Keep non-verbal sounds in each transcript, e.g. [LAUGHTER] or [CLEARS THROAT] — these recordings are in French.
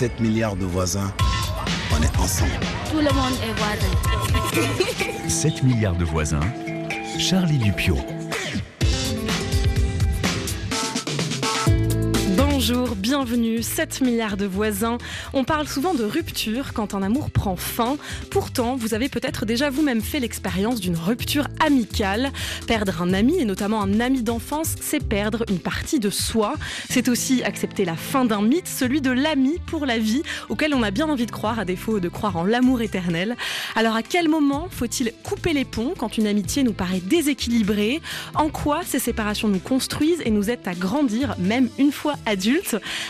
7 milliards de voisins, on est ensemble. Tout le monde est voisin. [LAUGHS] 7 milliards de voisins, Charlie Dupio. Bonjour, bienvenue, 7 milliards de voisins. On parle souvent de rupture quand un amour prend fin. Pourtant, vous avez peut-être déjà vous-même fait l'expérience d'une rupture amicale. Perdre un ami, et notamment un ami d'enfance, c'est perdre une partie de soi. C'est aussi accepter la fin d'un mythe, celui de l'ami pour la vie, auquel on a bien envie de croire, à défaut de croire en l'amour éternel. Alors à quel moment faut-il couper les ponts quand une amitié nous paraît déséquilibrée? En quoi ces séparations nous construisent et nous aident à grandir, même une fois adultes?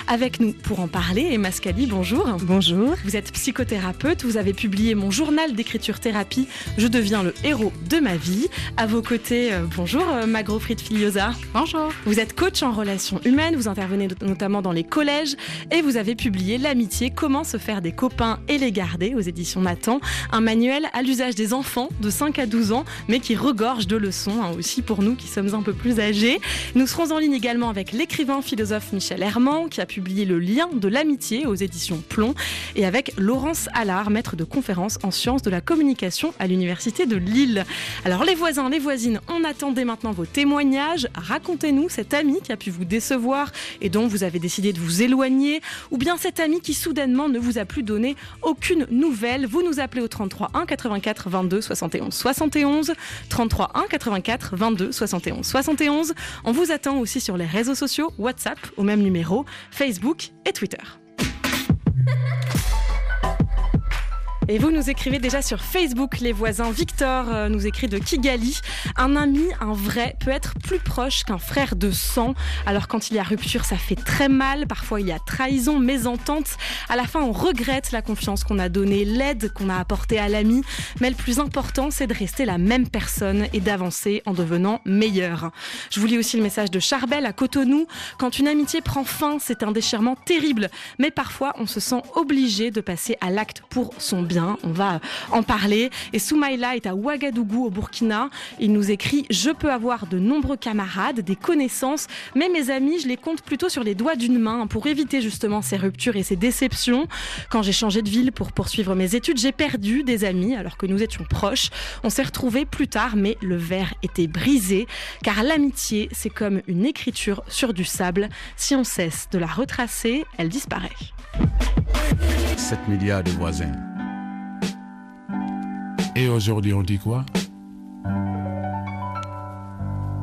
Avec nous pour en parler, Emma Scali, bonjour. Bonjour. Vous êtes psychothérapeute, vous avez publié mon journal d'écriture thérapie Je deviens le héros de ma vie. À vos côtés, euh, bonjour euh, Magro Fried Filiosa. Bonjour. Vous êtes coach en relations humaines, vous intervenez notamment dans les collèges et vous avez publié L'amitié, comment se faire des copains et les garder aux éditions Nathan, un manuel à l'usage des enfants de 5 à 12 ans, mais qui regorge de leçons hein, aussi pour nous qui sommes un peu plus âgés. Nous serons en ligne également avec l'écrivain philosophe Michel Herman qui a publié Le lien de l'amitié aux éditions Plomb et avec Laurence Allard, maître de conférence en sciences de la communication à l'Université de Lille. Alors les voisins, les voisines, on attendait maintenant vos témoignages. Racontez-nous cet ami qui a pu vous décevoir et dont vous avez décidé de vous éloigner ou bien cet ami qui soudainement ne vous a plus donné aucune nouvelle. Vous nous appelez au 33 1 84 22 71 71 33 1 84 22 71 71. On vous attend aussi sur les réseaux sociaux, WhatsApp au même numéro Facebook et Twitter. Et vous nous écrivez déjà sur Facebook, les voisins. Victor euh, nous écrit de Kigali. Un ami, un vrai, peut être plus proche qu'un frère de sang. Alors quand il y a rupture, ça fait très mal. Parfois il y a trahison, mésentente. À la fin, on regrette la confiance qu'on a donnée, l'aide qu'on a apportée à l'ami. Mais le plus important, c'est de rester la même personne et d'avancer en devenant meilleur. Je vous lis aussi le message de Charbel à Cotonou. Quand une amitié prend fin, c'est un déchirement terrible. Mais parfois, on se sent obligé de passer à l'acte pour son bien on va en parler. Et Soumaïla est à Ouagadougou au Burkina. Il nous écrit Je peux avoir de nombreux camarades, des connaissances, mais mes amis, je les compte plutôt sur les doigts d'une main pour éviter justement ces ruptures et ces déceptions. Quand j'ai changé de ville pour poursuivre mes études, j'ai perdu des amis alors que nous étions proches. On s'est retrouvés plus tard, mais le verre était brisé car l'amitié, c'est comme une écriture sur du sable. Si on cesse de la retracer, elle disparaît. 7 milliards de voisins. Et aujourd'hui, on dit quoi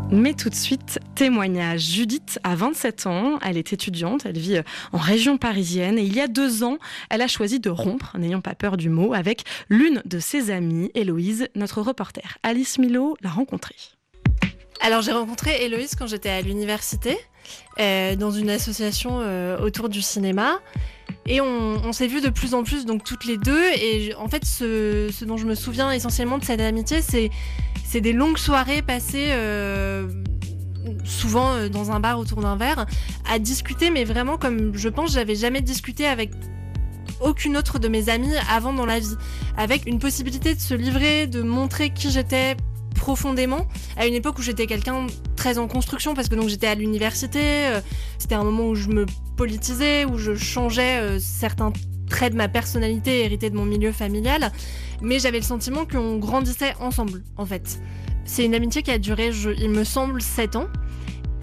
mais tout de suite, témoignage. Judith a 27 ans, elle est étudiante, elle vit en région parisienne et il y a deux ans, elle a choisi de rompre, n'ayant pas peur du mot, avec l'une de ses amies, Héloïse, notre reporter. Alice Milo l'a rencontrée. Alors j'ai rencontré Héloïse quand j'étais à l'université, euh, dans une association euh, autour du cinéma. Et on, s'est vu de plus en plus, donc toutes les deux. Et en fait, ce, dont je me souviens essentiellement de cette amitié, c'est des longues soirées passées. Euh, souvent euh, dans un bar autour d'un verre, à discuter, mais vraiment comme je pense j'avais jamais discuté avec aucune autre de mes amies avant dans la vie, avec une possibilité de se livrer, de montrer qui j'étais profondément à une époque où j'étais quelqu'un très en construction parce que donc j'étais à l'université, euh, c'était un moment où je me politisais, où je changeais euh, certains traits de ma personnalité hérités de mon milieu familial, mais j'avais le sentiment qu'on grandissait ensemble en fait. C'est une amitié qui a duré, il me semble, 7 ans.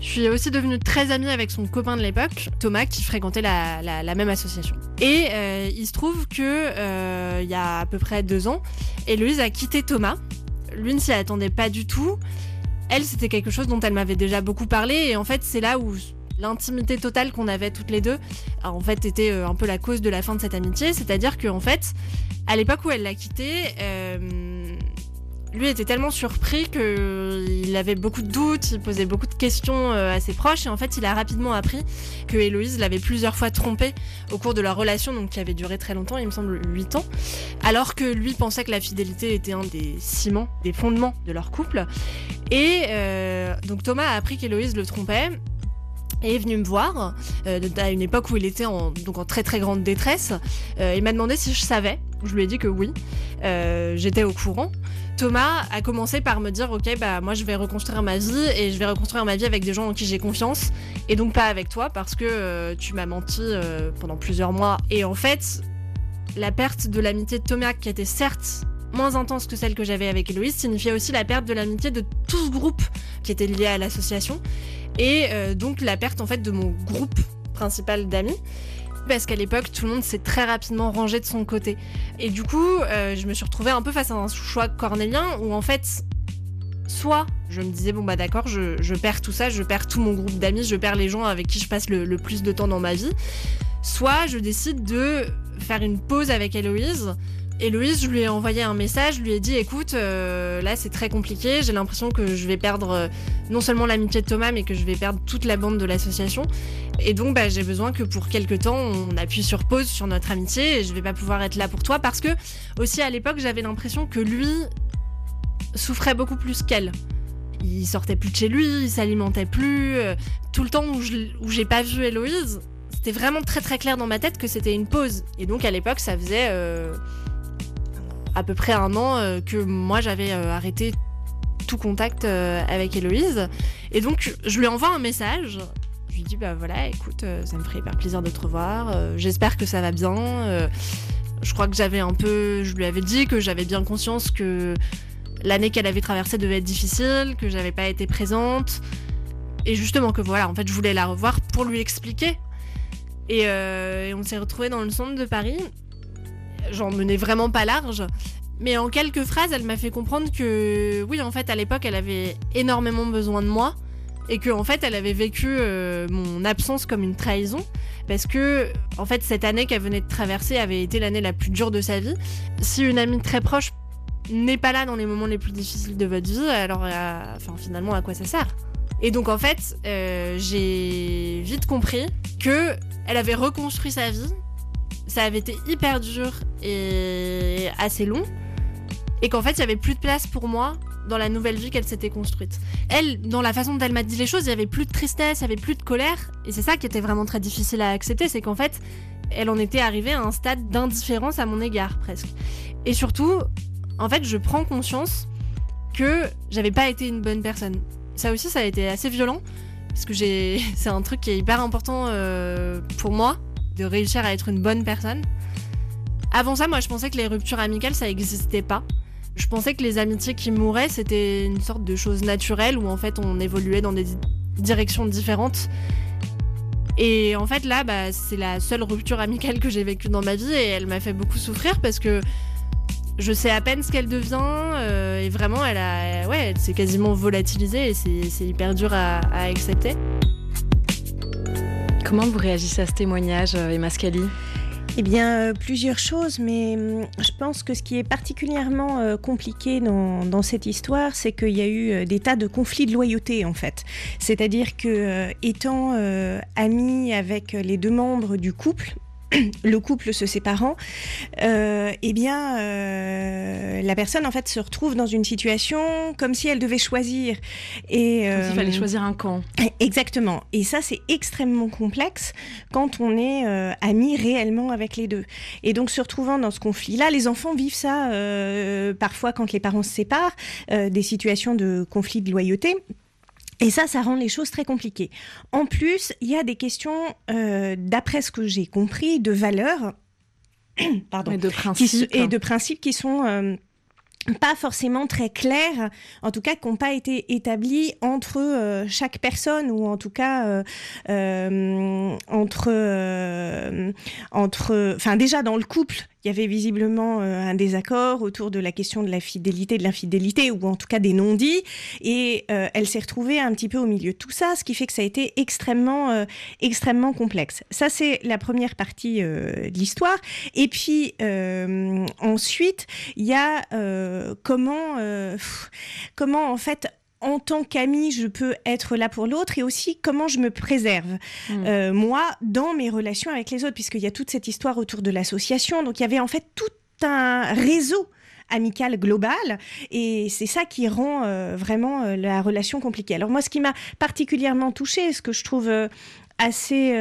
Je suis aussi devenue très amie avec son copain de l'époque, Thomas, qui fréquentait la, même association. Et euh, il se trouve que il y a à peu près deux ans, Héloïse a quitté Thomas lui ne s'y attendait pas du tout. Elle, c'était quelque chose dont elle m'avait déjà beaucoup parlé. Et en fait, c'est là où l'intimité totale qu'on avait toutes les deux, en fait, était euh, un peu la cause de la fin de cette amitié. C'est-à-dire qu'en fait, à l'époque où elle l'a quitté, euh, lui était tellement surpris qu'il avait beaucoup de doutes, il posait beaucoup de questions euh, à ses proches et en fait il a rapidement appris que Héloïse l'avait plusieurs fois trompé au cours de leur relation, donc qui avait duré très longtemps, il me semble 8 ans, alors que lui pensait que la fidélité était un des ciments, des fondements de leur couple. Et euh, donc Thomas a appris qu'Héloïse le trompait et est venu me voir euh, à une époque où il était en, très très grande détresse. il m'a demandé si je savais Je lui ai dit que oui, euh, j'étais au courant. Thomas a commencé par me dire ok bah moi je vais reconstruire ma vie et je vais reconstruire ma vie avec des gens en qui j'ai confiance. Et donc pas avec toi parce que euh, tu m'as menti euh, pendant plusieurs mois. Et en fait la perte de l'amitié de Thomas qui était certes moins intense que celle que j'avais avec Héloïse signifiait aussi la perte de l'amitié de tout ce groupe qui était lié à l'association. Et euh, donc la perte en fait de mon groupe principal d'amis parce qu'à l'époque tout le monde s'est très rapidement rangé de son côté. Et du coup euh, je me suis retrouvée un peu face à un choix cornélien où en fait soit je me disais bon bah d'accord je, perds tout ça je perds tout mon groupe d'amis je perds les gens avec qui je passe le, le plus de temps dans ma vie soit je décide de faire une pause avec Héloïse Héloïse, je lui ai envoyé un message, je lui ai dit écoute, euh, là c'est très compliqué, j'ai l'impression que je vais perdre euh, non seulement l'amitié de Thomas, mais que je vais perdre toute la bande de l'association. Et donc bah, j'ai besoin que pour quelques temps on appuie sur pause sur notre amitié et je vais pas pouvoir être là pour toi parce que aussi à l'époque j'avais l'impression que lui souffrait beaucoup plus qu'elle. Il sortait plus de chez lui, il s'alimentait plus. euh, tout le temps où j'ai pas vu Héloïse, c'était vraiment très très clair dans ma tête que c'était une pause. Et donc à l'époque, ça faisait à peu près un an euh, que moi j'avais euh, arrêté tout contact euh, avec Héloïse. Et donc je lui envoie un message. Je lui dis bah voilà, écoute, ça me ferait hyper plaisir de te revoir. J'espère que ça va bien. je crois que j'avais un peu, je lui avais dit que j'avais bien conscience que l'année qu'elle avait traversée devait être difficile, que j'avais pas été présente. Et justement que voilà, en fait, je voulais la revoir pour lui expliquer. Et, et on s'est retrouvés dans le centre de Paris. J'en menais vraiment pas large. Mais en quelques phrases, elle m'a fait comprendre que oui, en fait, à l'époque, elle avait énormément besoin de moi. Et que en fait, elle avait vécu euh, mon absence comme une trahison. Parce que, en fait, cette année qu'elle venait de traverser avait été l'année la plus dure de sa vie. Si une amie très proche n'est pas là dans les moments les plus difficiles de votre vie, alors euh, finalement, à quoi ça sert? Et donc, en fait, euh, j'ai vite compris que elle avait reconstruit sa vie. Ça avait été hyper dur et assez long. Et qu'en fait, il y avait plus de place pour moi dans la nouvelle vie qu'elle s'était construite. Elle, dans la façon dont elle m'a dit les choses, il y avait plus de tristesse, il y avait plus de colère. Et c'est ça qui était vraiment très difficile à accepter, c'est qu'en fait, elle en était arrivée à un stade d'indifférence à mon égard, presque. Et surtout, en fait, je prends conscience que j'avais pas été une bonne personne. Ça aussi, ça a été assez violent, parce que j'ai, [LAUGHS] c'est un truc qui est hyper important euh, pour moi, de réussir à être une bonne personne. Avant ça, moi, je pensais que les ruptures amicales, ça n'existait pas. Je pensais que les amitiés qui mouraient, c'était une sorte de chose naturelle où en fait on évoluait dans des di- directions différentes. Et en fait là, bah, c'est la seule rupture amicale que j'ai vécue dans ma vie et elle m'a fait beaucoup souffrir parce que je sais à peine ce qu'elle devient euh, et vraiment elle a, ouais, s'est quasiment volatilisée et c'est hyper dur à accepter. Comment vous réagissez à ce témoignage, euh, Emma Scali Eh bien, euh, plusieurs choses, mais hum, je pense que ce qui est particulièrement euh, compliqué dans, cette histoire, c'est qu'il y a eu des tas de conflits de loyauté, en fait. C'est-à-dire que, étant euh, avec les deux membres du couple, [CLEARS THROAT] le couple se séparant, euh, eh bien, euh, la personne en fait se retrouve dans une situation comme si elle devait choisir. Et Comme s'il euh, fallait choisir un camp. Exactement. Et ça, c'est extrêmement complexe quand on est euh, ami réellement avec les deux. Et donc, se retrouvant dans ce conflit-là, les enfants vivent ça euh, parfois quand les parents se séparent, euh, des situations de conflit de loyauté. Et ça, ça rend les choses très compliquées. En plus, il y a des questions, euh, d'après ce que j'ai compris, de valeurs. [CLEARS THROAT] Pardon Et de qui principe. s- et de principes qui sont euh, pas forcément très clairs, en tout cas qui n'ont pas été établis entre euh, chaque personne ou en tout cas euh, euh, entre entre enfin déjà dans le couple il y avait visiblement euh, un désaccord autour de la question de la fidélité, de l'infidélité, ou en tout cas des non-dits, et euh, elle s'est retrouvée un petit peu au milieu de tout ça, ce qui fait que ça a été extrêmement, euh, extrêmement complexe. Ça, c'est la première partie de l'histoire. Et puis ensuite, il y a comment en fait en tant qu'ami, je peux être là pour l'autre et aussi comment je me préserve, Mm. euh, moi, dans mes relations avec les autres, puisqu'il y a toute cette histoire autour de l'association. Donc, il y avait en fait tout un réseau amical global et c'est ça qui rend euh, vraiment euh, la relation compliquée. Alors moi ce qui m'a particulièrement touchée, ce que je trouve euh, assez,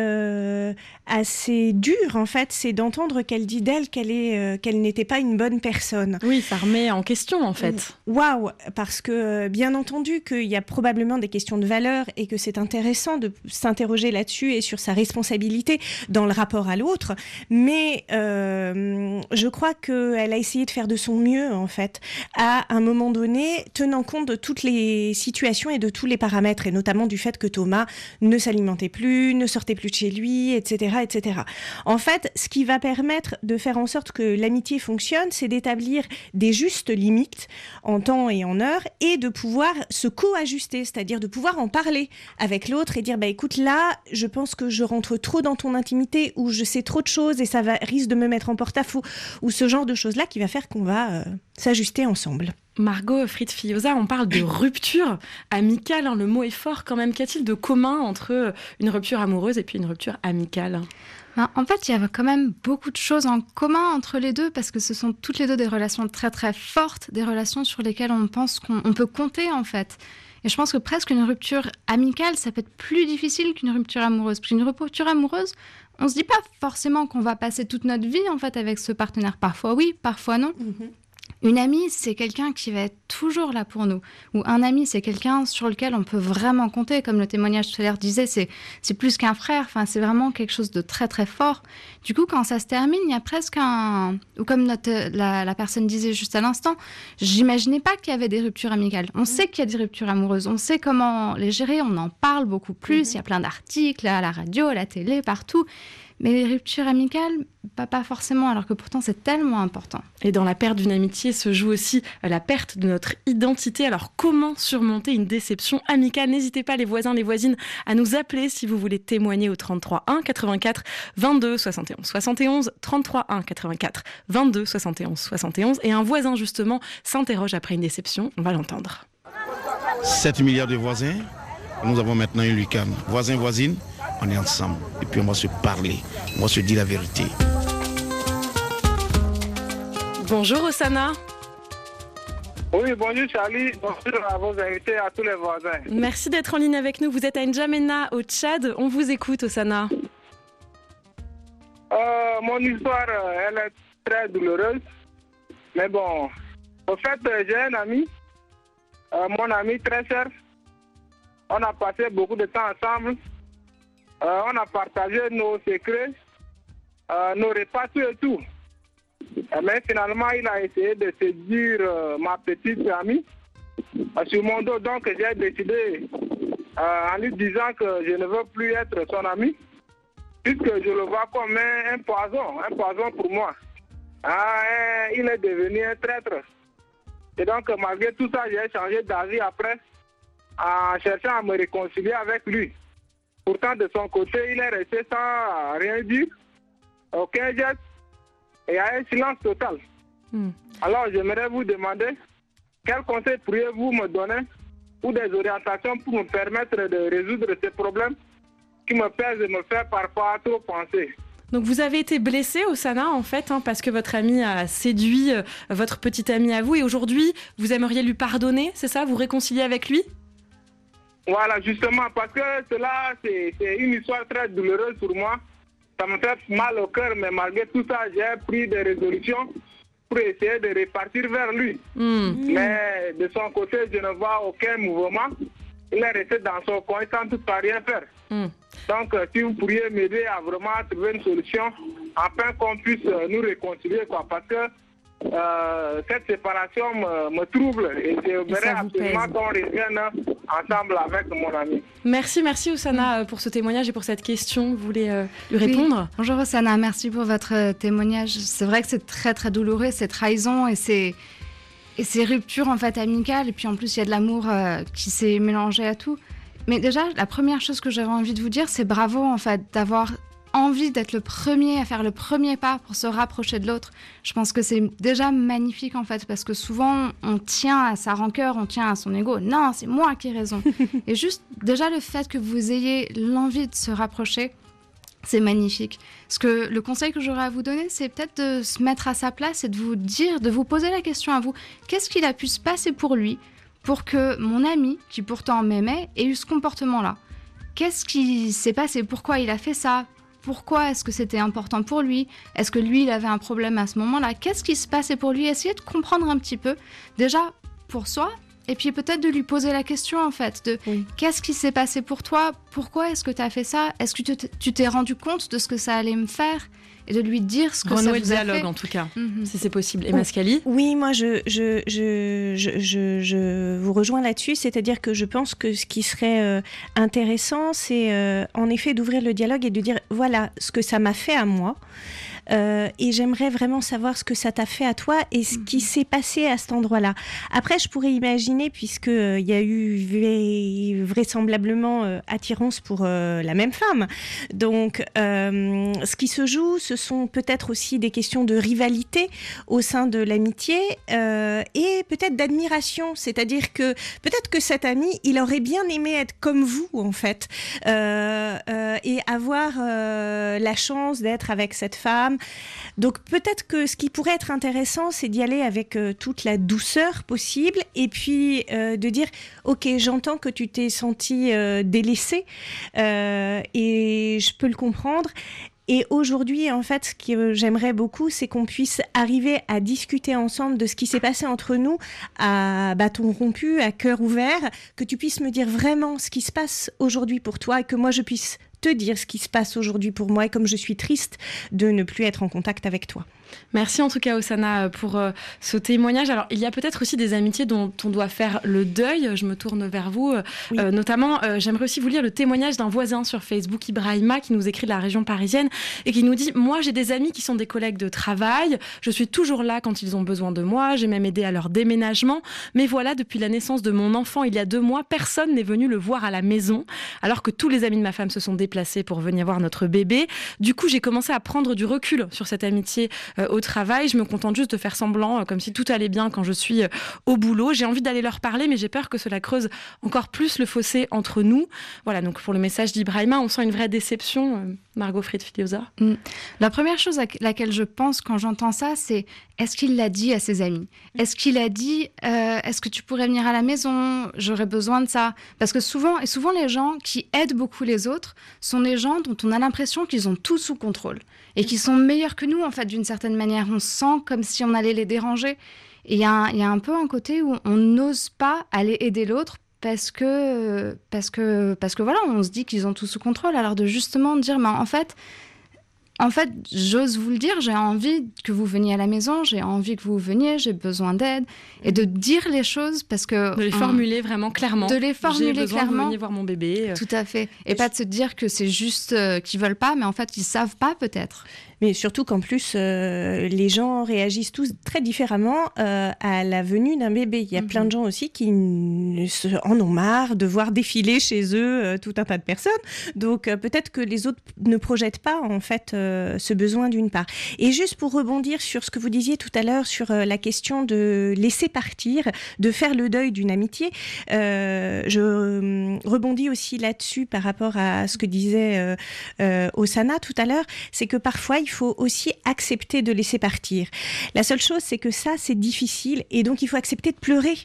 assez dur, en fait, c'est d'entendre qu'elle dit d'elle qu'elle est, euh, qu'elle n'était pas une bonne personne. Oui, ça remet en question, en fait. Waouh Parce que, euh, bien entendu, qu'il y a probablement des questions de valeur et que c'est intéressant de s'interroger là-dessus et sur sa responsabilité dans le rapport à l'autre. Mais euh, je crois qu'elle a essayé de faire de son mieux, en fait, à un moment donné, tenant compte de toutes les situations et de tous les paramètres, et notamment du fait que Thomas ne s'alimentait plus, ne sortait plus de chez lui, etc., etc. En fait, ce qui va permettre de faire en sorte que l'amitié fonctionne, c'est d'établir des justes limites en temps et en heure et de pouvoir se co-ajuster, c'est-à-dire de pouvoir en parler avec l'autre et dire bah écoute là, je pense que je rentre trop dans ton intimité ou je sais trop de choses et ça va risque de me mettre en porte-à-faux ou ce genre de choses là qui va faire qu'on va euh, s'ajuster ensemble. Margot Fritz-Fioza, on parle de rupture amicale. hein, le mot est fort quand même. Qu'y a-t-il de commun entre une rupture amoureuse et puis une rupture amicale? Ben, en fait, il y a quand même beaucoup de choses en commun entre les deux parce que ce sont toutes les deux des relations très très fortes, des relations sur lesquelles on pense qu'on on peut compter en fait. Et je pense que presque une rupture amicale, ça peut être plus difficile qu'une rupture amoureuse. Parce qu'une rupture amoureuse, on se dit pas forcément qu'on va passer toute notre vie en fait avec ce partenaire. Parfois oui, parfois non. Une amie, c'est quelqu'un qui va être toujours là pour nous. Ou un ami, c'est quelqu'un sur lequel on peut vraiment compter. Comme le témoignage tout à l'heure disait, c'est, c'est plus qu'un frère. Enfin, c'est vraiment quelque chose de très très fort. Du coup, quand ça se termine, il y a presque un... Ou comme notre, la, la personne disait juste à l'instant, j'imaginais pas qu'il y avait des ruptures amicales. On sait qu'il y a des ruptures amoureuses. On sait comment les gérer. On en parle beaucoup plus. Il y a plein d'articles à la radio, à la télé, partout. Mais les ruptures amicales, pas, pas forcément, alors que pourtant c'est tellement important. Et dans la perte d'une amitié se joue aussi la perte de notre identité. Alors comment surmonter une déception amicale? N'hésitez pas les voisins, les voisines à nous appeler si vous voulez témoigner au 33 1 84 22 71 71 33 1 84 22 71 71 et un voisin justement s'interroge après une déception. On va l'entendre. 7 milliards de voisins. Nous avons maintenant une lucane. Voisins, voisines, on est ensemble. Et puis on va se parler. On va se dire la vérité. Bonjour Osana. Oui, bonjour Charlie, bonjour à vos invités, à tous les voisins. Merci d'être en ligne avec nous. Vous êtes à N'Djamena au Tchad. On vous écoute Osana. Euh, mon histoire, euh, elle est très douloureuse. Mais bon, au fait, euh, j'ai un ami, euh, mon ami très cher. On a passé beaucoup de temps ensemble. Euh, on a partagé nos secrets, euh, nos repas, tout et tout. Euh, Mais finalement, il a essayé de séduire ma petite amie sur mon dos. Donc, j'ai décidé, en lui disant que je ne veux plus être son ami, puisque je le vois comme un, un poison, un poison pour moi. Ah, hein, il est devenu un traître. Et donc, malgré tout ça, j'ai changé d'avis après en cherchant à me réconcilier avec lui. Pourtant, de son côté, il est resté sans rien dire, aucun geste et à un silence total. Hmm. Alors, j'aimerais vous demander quels conseils pourriez-vous me donner ou des orientations pour me permettre de résoudre ces problèmes qui me pèsent et me fait parfois trop penser? Donc vous avez été blessé Osana en fait hein, parce que votre ami a séduit euh, votre petite amie à vous et aujourd'hui vous aimeriez lui pardonner, c'est ça? Vous réconcilier avec lui? Voilà, justement, parce que cela, c'est une histoire très douloureuse pour moi. Ça me fait mal au cœur, mais malgré tout ça, j'ai pris des résolutions pour essayer de repartir vers lui. Hmm. Mais de son côté, je ne vois aucun mouvement. Il est resté dans son coin sans tout à rien faire. Hmm. Donc, euh, si vous pourriez m'aider à vraiment trouver une solution, afin qu'on puisse euh, nous réconcilier, quoi, parce que euh, cette séparation me, me trouble et j'aimerais absolument qu'on revienne ensemble avec mon ami. Merci, merci Osana euh, pour ce témoignage et pour cette question. Vous voulez euh, lui répondre? Oui. Bonjour Osana, merci pour votre témoignage. C'est vrai que c'est très très douloureux, ces trahisons et ces, et ces ruptures en fait amicales. Et puis en plus, il y a de l'amour euh, qui s'est mélangé à tout. Mais déjà, la première chose que j'avais envie de vous dire, c'est bravo en fait d'avoir envie d'être le premier à faire le premier pas pour se rapprocher de l'autre. Je pense que c'est déjà magnifique en fait parce que souvent on tient à sa rancœur, on tient à son ego. Non, c'est moi qui ai raison. [LAUGHS] et juste déjà le fait que vous ayez l'envie de se rapprocher, c'est magnifique. Ce que le conseil que j'aurais à vous donner, c'est peut-être de se mettre à sa place et de vous dire, de vous poser la question à vous, qu'est-ce qu'il a pu se passer pour lui pour que mon ami, qui pourtant m'aimait, ait eu ce comportement-là? Qu'est-ce qui s'est passé? Pourquoi il a fait ça? Pourquoi est-ce que c'était important pour lui? Est-ce que lui, il avait un problème à ce moment-là? Qu'est-ce qui se passait pour lui? Essayer de comprendre un petit peu, déjà pour soi, et puis peut-être de lui poser la question en fait, de qu'est-ce qui s'est passé pour toi? Pourquoi est-ce que tu as fait ça? Est-ce que tu t'es rendu compte de ce que ça allait me faire? Et de lui dire ce que ça vous le dialogue en tout cas, mhm. si c'est possible. Et Mascali Oui, moi je, je, je, je, je vous rejoins là-dessus, c'est-à-dire que je pense que ce qui serait euh, intéressant, c'est euh, en effet d'ouvrir le dialogue et de dire voilà ce que ça m'a fait à moi. Euh, et j'aimerais vraiment savoir ce que ça t'a fait à toi et ce qui mhm. s'est passé à cet endroit-là. Après, je pourrais imaginer, puisqu'il euh, il y a eu vraisemblablement euh, attirance pour la même femme. Donc, ce qui se joue, ce sont peut-être aussi des questions de rivalité au sein de l'amitié et peut-être d'admiration. C'est-à-dire que peut-être que cet ami, il aurait bien aimé être comme vous, en fait, et avoir la chance d'être avec cette femme donc peut-être que ce qui pourrait être intéressant, c'est d'y aller avec euh, toute la douceur possible et puis euh, de dire, ok, j'entends que tu t'es senti euh, délaissé et je peux le comprendre. Et aujourd'hui, en fait, ce que j'aimerais beaucoup, c'est qu'on puisse arriver à discuter ensemble de ce qui s'est passé entre nous à bâton rompu, à cœur ouvert, que tu puisses me dire vraiment ce qui se passe aujourd'hui pour toi et que moi je puisse te dire ce qui se passe aujourd'hui pour moi et comme je suis triste de ne plus être en contact avec toi. Merci en tout cas, Osana, pour euh, ce témoignage. Alors, il y a peut-être aussi des amitiés dont on doit faire le deuil. Je me tourne vers vous. Euh, notamment, euh, j'aimerais aussi vous lire le témoignage d'un voisin sur Facebook, Ibrahima, qui nous écrit de la région parisienne et qui nous dit Moi, j'ai des amis qui sont des collègues de travail. Je suis toujours là quand ils ont besoin de moi. J'ai même aidé à leur déménagement. Mais voilà, depuis la naissance de mon enfant il y a deux mois, personne n'est venu le voir à la maison, alors que tous les amis de ma femme se sont déplacés pour venir voir notre bébé. Du coup, j'ai commencé à prendre du recul sur cette amitié euh, au travail. Je me contente juste de faire semblant, euh, comme si tout allait bien quand je suis euh, au boulot. J'ai envie d'aller leur parler, mais j'ai peur que cela creuse encore plus le fossé entre nous. Voilà, donc pour le message d'Ibrahima, on sent une vraie déception. Margot Fried-Filiosa mm. La première chose à laquelle je pense quand j'entends ça, c'est est-ce qu'il l'a dit à ses amis? Est-ce qu'il a dit est-ce que tu pourrais venir à la maison? J'aurais besoin de ça. Parce que souvent, et souvent les gens qui aident beaucoup les autres sont des gens dont on a l'impression qu'ils ont tout sous contrôle et qui sont meilleurs que nous, en fait, d'une certaine manière. On sent comme si on allait les déranger. Et il y, a un peu un côté où on n'ose pas aller aider l'autre parce que, parce que, parce que voilà, on se dit qu'ils ont tout sous contrôle. Alors de justement dire, mais en fait, en fait, j'ose vous le dire, j'ai envie que vous veniez à la maison, j'ai envie que vous veniez, j'ai besoin d'aide et de dire les choses parce que de les formuler vraiment clairement. De les formuler besoin clairement. De venir voir mon bébé. Euh. Tout à fait. Et pas de se dire que c'est juste euh, qu'ils veulent pas, mais en fait ils savent pas peut-être mais surtout qu'en plus, euh, les gens réagissent tous très différemment euh, à la venue d'un bébé. Il y a mhm. plein de gens aussi qui en ont marre de voir défiler chez eux euh, tout un tas de personnes. Donc peut-être que les autres ne projettent pas en fait ce besoin d'une part. Et juste pour rebondir sur ce que vous disiez tout à l'heure sur la question de laisser partir, de faire le deuil d'une amitié, je rebondis aussi là-dessus par rapport à ce que disait Osana tout à l'heure, c'est que parfois il faut aussi accepter de laisser partir. La seule chose, c'est que ça, c'est difficile et donc il faut accepter de pleurer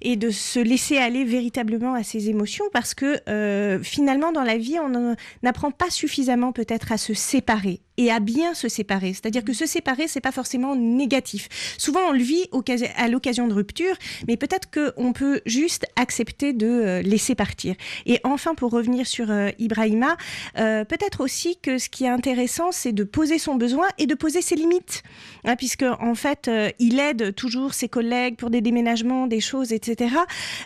et de se laisser aller véritablement à ses émotions parce que euh, finalement dans la vie on n'apprend pas suffisamment peut-être à se séparer et à bien se séparer. C'est-à-dire que se séparer, c'est pas forcément négatif. Souvent, on le vit à l'occasion de rupture, mais peut-être qu'on peut juste accepter de euh, laisser partir. Et enfin, pour revenir sur euh, Ibrahima, euh, peut-être aussi que ce qui est intéressant, c'est de poser son besoin et de poser ses limites, hein, puisque en fait, il aide toujours ses collègues pour des déménagements, des choses, etc.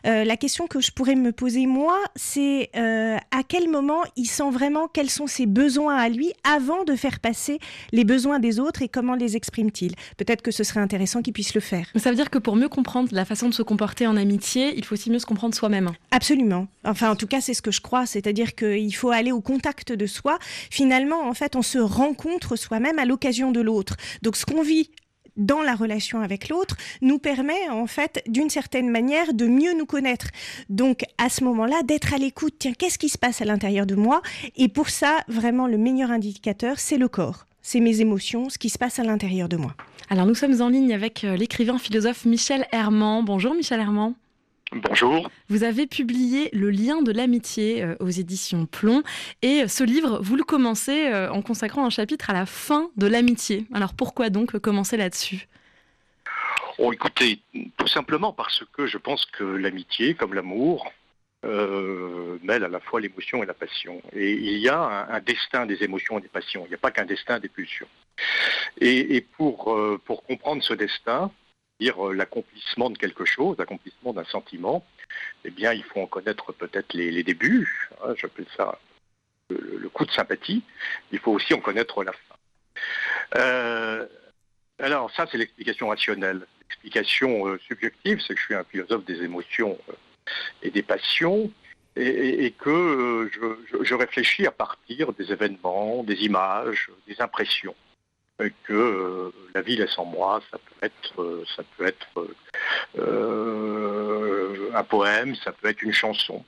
la question que je pourrais me poser moi, c'est à quel moment il sent vraiment quels sont ses besoins à lui avant de faire passer les besoins des autres et comment les exprime-t-il? Peut-être que ce serait intéressant qu'il puisse le faire. Ça veut dire que pour mieux comprendre la façon de se comporter en amitié, il faut aussi mieux se comprendre soi-même. Absolument. Enfin, en tout cas, c'est ce que je crois. C'est-à-dire qu'il faut aller au contact de soi. Finalement, en fait, on se rencontre soi-même à l'occasion de l'autre. Donc, ce qu'on vit dans la relation avec l'autre nous permet en fait d'une certaine manière de mieux nous connaître. Donc à ce moment-là, d'être à l'écoute, tiens, qu'est-ce qui se passe à l'intérieur de moi? Et pour ça, vraiment, le meilleur indicateur, c'est le corps. C'est mes émotions, ce qui se passe à l'intérieur de moi. Alors nous sommes en ligne avec euh, l'écrivain philosophe Michel Herman. Bonjour Michel Herman. Bonjour. Vous avez publié Le lien de l'amitié euh, aux éditions Plomb et ce livre, vous le commencez euh, en consacrant un chapitre à la fin de l'amitié. Alors pourquoi donc commencer là-dessus? Oh, écoutez, tout simplement parce que je pense que l'amitié, comme l'amour, euh, mêle à la fois l'émotion et la passion. Et il y a un, un destin des émotions et des passions. Il n'y a pas qu'un destin des pulsions. Et, et pour, euh, pour comprendre ce destin, dire euh, l'accomplissement de quelque chose, l'accomplissement d'un sentiment, eh bien, il faut en connaître peut-être les, débuts. hein, J'appelle ça le, coup de sympathie. Il faut aussi en connaître la fin. Euh, alors, ça, c'est l'explication rationnelle. L'explication euh, subjective, c'est que je suis un philosophe des émotions et des passions, et, que je, réfléchis à partir des événements, des images, des impressions que euh, la vie laisse en moi. Ça peut être, euh, ça peut être euh, euh, un poème, ça peut être une chanson,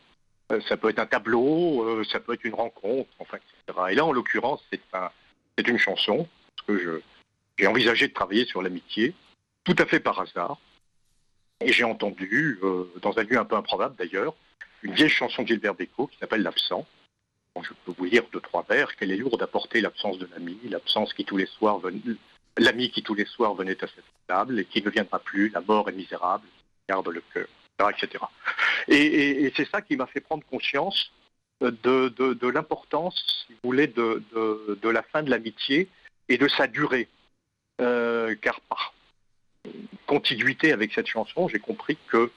euh, ça peut être un tableau, euh, ça peut être une rencontre, enfin, etc. Et là, en l'occurrence, c'est un, c'est une chanson, parce que j'ai envisagé de travailler sur l'amitié, tout à fait par hasard. Et j'ai entendu, euh, dans un lieu un peu improbable d'ailleurs, une vieille chanson de Gilbert qui s'appelle L'absent. Je peux vous lire deux, trois vers, qu'elle est lourde à porter l'absence de l'ami, l'absence qui tous les soirs l'ami qui tous les soirs venait à cette table et qui ne viendra plus, la mort est misérable, garde le cœur, etc. Et, c'est ça qui m'a fait prendre conscience de, l'importance, si vous voulez, de, la fin de l'amitié et de sa durée. Euh, car par continuité avec cette chanson, j'ai compris que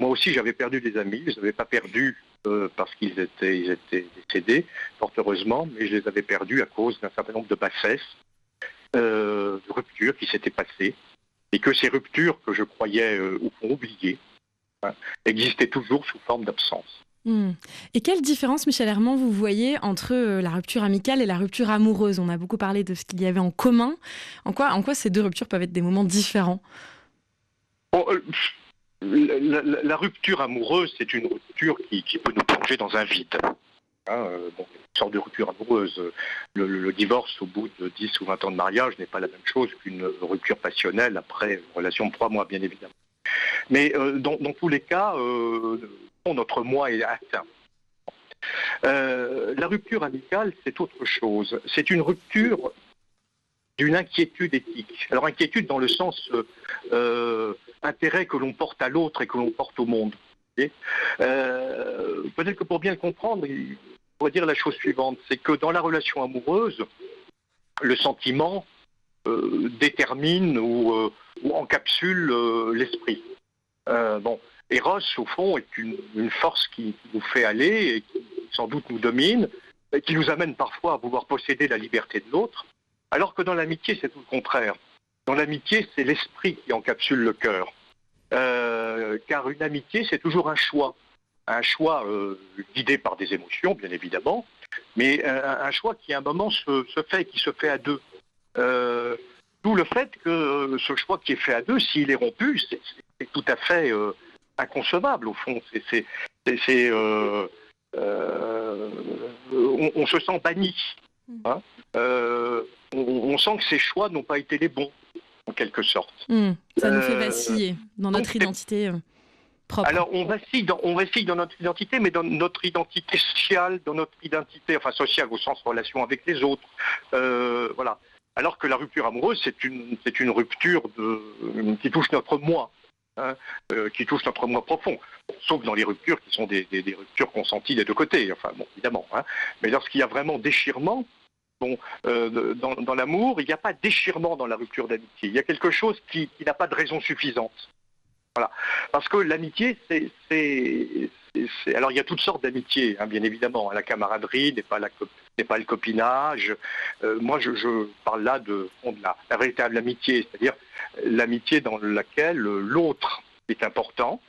moi aussi j'avais perdu des amis. Je ne les avais pas perdus euh, parce qu'ils étaient, ils étaient décédés, fort heureusement, mais je les avais perdus à cause d'un certain nombre de bassesses, euh, de ruptures qui s'étaient passées, et que ces ruptures que je croyais euh, au fond oubliées hein, existaient toujours sous forme d'absence. Hmm. Et quelle différence, Michel Herman, vous voyez entre euh, la rupture amicale et la rupture amoureuse? On a beaucoup parlé de ce qu'il y avait en commun. En quoi, en quoi ces deux ruptures peuvent être des moments différents? Bon, la, rupture amoureuse, c'est une rupture qui, peut nous plonger dans un vide. Hein, euh, une sorte de rupture amoureuse. Le, divorce au bout de 10 ou 20 ans de mariage n'est pas la même chose qu'une rupture passionnelle après une relation de 3 mois, bien évidemment. Mais euh, dans, tous les cas, euh, notre moi est atteint. La rupture amicale, c'est autre chose. C'est une rupture d'une inquiétude éthique. Alors inquiétude dans le sens intérêt que l'on porte à l'autre et que l'on porte au monde. Euh, Peut-être que pour bien le comprendre, il faudrait dire la chose suivante, c'est que dans la relation amoureuse, le sentiment euh, détermine ou, euh, encapsule l'esprit. Bon, Eros, au fond, est une, une force qui nous fait aller et qui sans doute nous domine, et qui nous amène parfois à vouloir posséder la liberté de l'autre, alors que dans l'amitié, c'est tout le contraire. Dans l'amitié, c'est l'esprit qui encapsule le cœur. Euh, car une amitié, c'est toujours un choix. Un choix euh, guidé par des émotions, bien évidemment, mais un, un choix qui à un moment se, se fait, qui se fait à deux. Euh, D'où le fait que euh, ce choix qui est fait à deux, s'il est rompu, c'est tout à fait euh, inconcevable au fond. Euh, euh, on se sent banni. Hein. Euh, on, on sent que ces choix n'ont pas été les bons, en quelque sorte. Hmm. Ça nous fait Euh, vaciller dans notre identité euh, propre. Alors, on vacille, dans, on vacille dans notre identité, mais dans notre identité sociale, dans notre identité, enfin sociale au sens relation avec les autres. Euh, voilà. Alors que la rupture amoureuse, c'est une, c'est une rupture de, qui touche notre moi, hein, euh, qui touche notre moi profond. Sauf dans les ruptures qui sont des, des- des ruptures consenties des deux côtés, enfin bon, évidemment. hein. Mais lorsqu'il y a vraiment déchirement, bon, euh, de- dans, l'amour, il n'y a pas déchirement dans la rupture d'amitié. Il y a quelque chose qui, n'a pas de raison suffisante. Voilà. Parce que l'amitié, c'est, Alors, il y a toutes sortes d'amitiés, hein, bien évidemment. La camaraderie n'est pas, le copinage. Euh, moi, je, parle là de, de la, véritable amitié, c'est-à-dire l'amitié dans laquelle l'autre est important.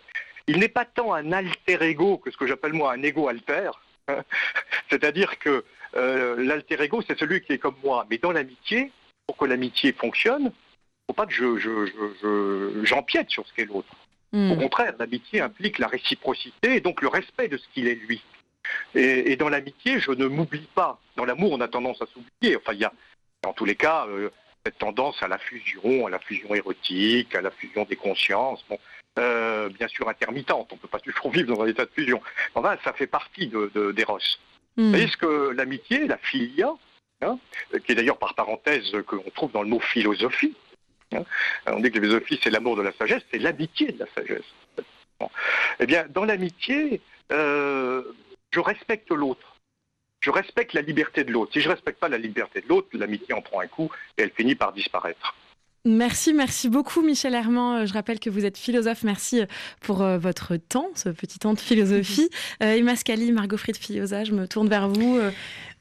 Il n'est pas tant un alter ego que ce que j'appelle moi un ego alter. hein. [LAUGHS] C'est-à-dire que euh, l'alter ego, c'est celui qui est comme moi. Mais dans l'amitié, pour que l'amitié fonctionne, il ne faut pas que je, je- je- je- j'empiète sur ce qu'est l'autre. Hmm. Au contraire, l'amitié implique la réciprocité et donc le respect de ce qu'il est lui. Et, et dans l'amitié, je ne m'oublie pas. Dans l'amour, on a tendance à s'oublier. Enfin, il y a, dans tous les cas, euh, cette tendance à la fusion, à la fusion érotique, à la fusion des consciences. Bon, euh, bien sûr intermittente, on ne peut pas toujours [LAUGHS] vivre dans un état de fusion. Enfin, ça fait partie de, de, d'Eros. Hmm. Vous voyez ce que l'amitié, la philia, hein, qui est d'ailleurs par parenthèse qu'on trouve dans le mot philosophie, hein, on dit que la philosophie c'est l'amour de la sagesse, c'est l'amitié de la sagesse. Bon. Eh bien, dans l'amitié, euh, je respecte l'autre. Je respecte la liberté de l'autre. Si je ne respecte pas la liberté de l'autre, l'amitié en prend un coup et elle finit par disparaître. Merci, merci beaucoup Michel Herman. Euh, Je rappelle que vous êtes philosophe. Merci euh, pour euh, votre temps, ce petit temps de philosophie. [LAUGHS] Euh, Emma Scali, Margot Fried Filiosa, je me tourne vers vous.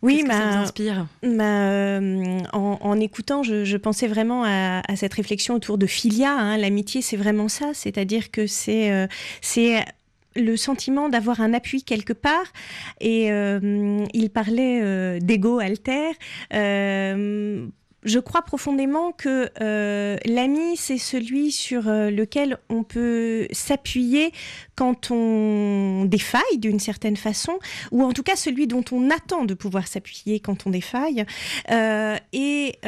Oui, que ça vous inspire? euh, en, en écoutant, je, je pensais vraiment à, à cette réflexion autour de filia. hein. L'amitié, c'est vraiment ça. C'est-à-dire que c'est euh, c'est le sentiment d'avoir un appui quelque part. Et euh, il parlait d'ego alter. Je crois profondément que euh, l'ami, c'est celui sur euh, lequel on peut s'appuyer quand on défaille d'une certaine façon, ou en tout cas celui dont on attend de pouvoir s'appuyer quand on défaille, euh, et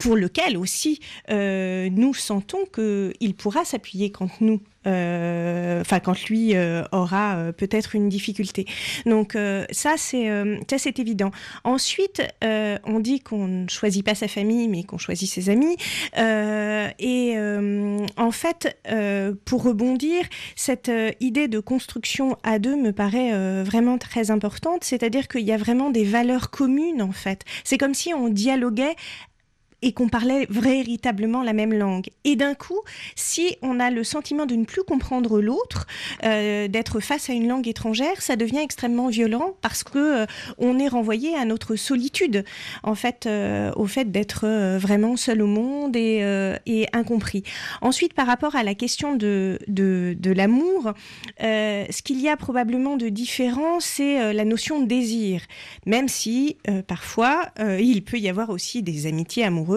pour lequel aussi euh, nous sentons qu'il pourra s'appuyer quand nous, euh, enfin quand lui euh, aura euh, peut-être une difficulté. Donc euh, ça c'est euh, ça c'est évident. Ensuite, on dit qu'on ne choisit pas sa famille, mais qu'on choisit ses amis. Et en fait, pour rebondir, cette idée de construction à deux me paraît vraiment très importante. C'est-à-dire qu'il y a vraiment des valeurs communes en fait. C'est comme si on dialoguait et qu'on parlait véritablement la même langue. Et d'un coup, si on a le sentiment de ne plus comprendre l'autre, euh, d'être face à une langue étrangère, ça devient extrêmement violent parce que euh, on est renvoyé à notre solitude, en fait, euh, au fait d'être vraiment seul au monde et, incompris. Ensuite, par rapport à la question de, l'amour, ce qu'il y a probablement de différent, c'est la notion de désir, même si parfois il peut y avoir aussi des amitiés amoureuses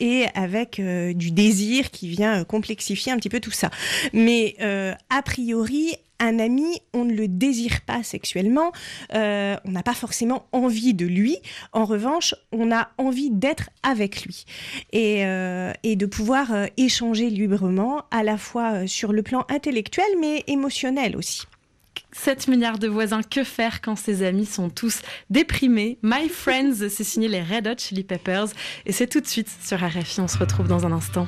et avec euh, du désir qui vient euh, complexifier un petit peu tout ça. Mais euh, a priori, un ami, on ne le désire pas sexuellement, on n'a pas forcément envie de lui. En revanche, on a envie d'être avec lui et, de pouvoir échanger librement, à la fois sur le plan intellectuel, mais émotionnel aussi. 7 milliards de voisins, que faire quand ses amis sont tous déprimés? My Friends, c'est signé les Red Hot Chili Peppers et c'est tout de suite sur RFI, on se retrouve dans un instant.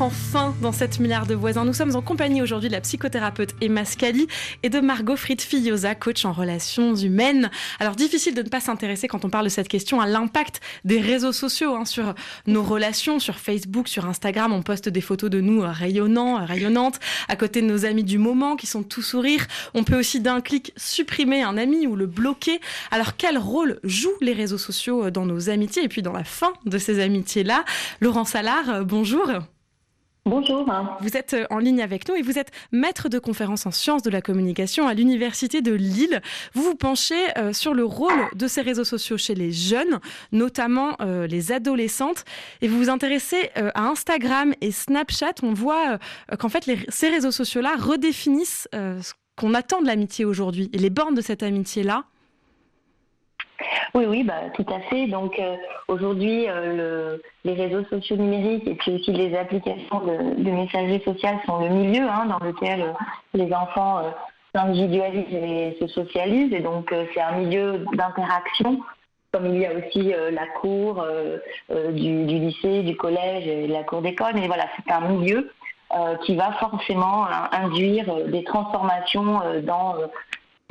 Prend fin dans 7 milliards de voisins. Nous sommes en compagnie aujourd'hui de la psychothérapeute Emma Scali et de Margot Fried-Fillosa, coach en relations humaines. Alors, difficile de ne pas s'intéresser quand on parle de cette question à l'impact des réseaux sociaux hein, sur nos relations. Sur Facebook, sur Instagram, on poste des photos de nous euh, rayonnants, euh, rayonnantes, à côté de nos amis du moment qui sont tout sourire. On peut aussi d'un clic supprimer un ami ou le bloquer. Alors, quel rôle jouent les réseaux sociaux euh, dans nos amitiés et puis dans la fin de ces amitiés-là? Laurent Salard, bonjour. Bonjour. Vous êtes euh, en ligne avec nous et vous êtes maître de conférence en sciences de la communication à l'Université de Lille. Vous vous penchez euh, sur le rôle de ces réseaux sociaux chez les jeunes, notamment euh, les adolescentes, et vous vous intéressez à Instagram et Snapchat. On voit qu'en fait ces réseaux sociaux-là redéfinissent ce qu'on attend de l'amitié aujourd'hui et les bornes de cette amitié-là. Oui, oui, bah, tout à fait. Donc euh, aujourd'hui, euh, le- les réseaux sociaux numériques et puis aussi les applications de, messagerie sociale sont le milieu hein, dans lequel euh, les enfants s'individualisent et se socialisent. Et donc c'est un milieu d'interaction, comme il y a aussi la cour du, du lycée, du collège et la cour d'école. Mais voilà, c'est un milieu qui va forcément induire des transformations dans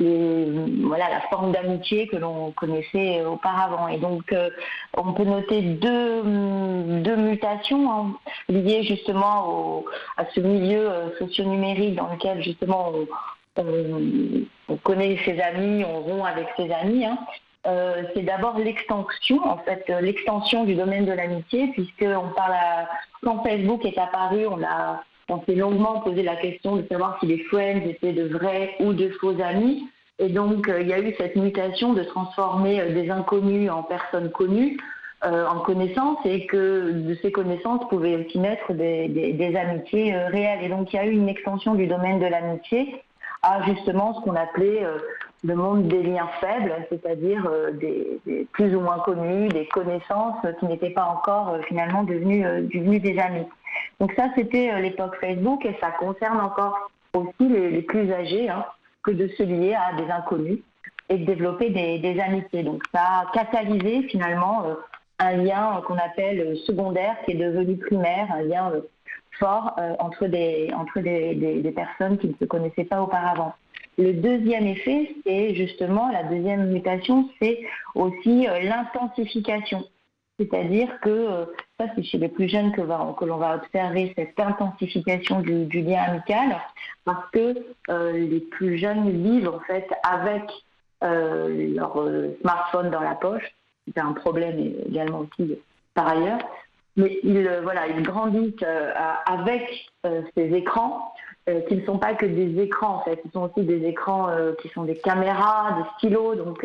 voilà, la forme d'amitié que l'on connaissait auparavant. Et donc, euh, on peut noter deux, deux mutations hein, liées justement au- à ce milieu euh, socio-numérique dans lequel justement on, on- on connaît ses amis, on rompt avec ses amis. hein. Euh, c'est d'abord l'extension, en fait, l'extension du domaine de l'amitié, puisqu'on parle à... quand Facebook est apparu, on a on s'est longuement posé la question de savoir si les friends étaient de vrais ou de faux amis. Et donc, euh, il y a eu cette mutation de transformer euh, des inconnus en personnes connues, euh, en connaissances, et que de ces connaissances pouvaient aussi naître des, amitiés réelles. Et donc, il y a eu une extension du domaine de l'amitié à justement ce qu'on appelait le monde des liens faibles, c'est-à-dire des, plus ou moins connus, des connaissances qui n'étaient pas encore finalement devenues, devenues des amis. Donc ça, c'était euh, l'époque Facebook et ça concerne encore aussi les, plus âgés hein, que de se lier à des inconnus et de développer des, amitiés. Donc ça a catalysé finalement euh, un lien euh, qu'on appelle secondaire qui est devenu primaire, un lien fort entre, des, entre des, personnes qui ne se connaissaient pas auparavant. Le deuxième effet, c'est justement la deuxième mutation, c'est aussi l'intensification. C'est-à-dire que euh, ça, c'est chez les plus jeunes que, l'on va observer cette intensification du, lien amical, parce que euh, les plus jeunes vivent en fait avec euh, leur smartphone dans la poche. C'est un problème également aussi par ailleurs. Mais ils, voilà, ils grandissent avec ces écrans, qui ne sont pas que des écrans en fait, ils sont aussi des écrans qui sont des caméras, des stylos. Donc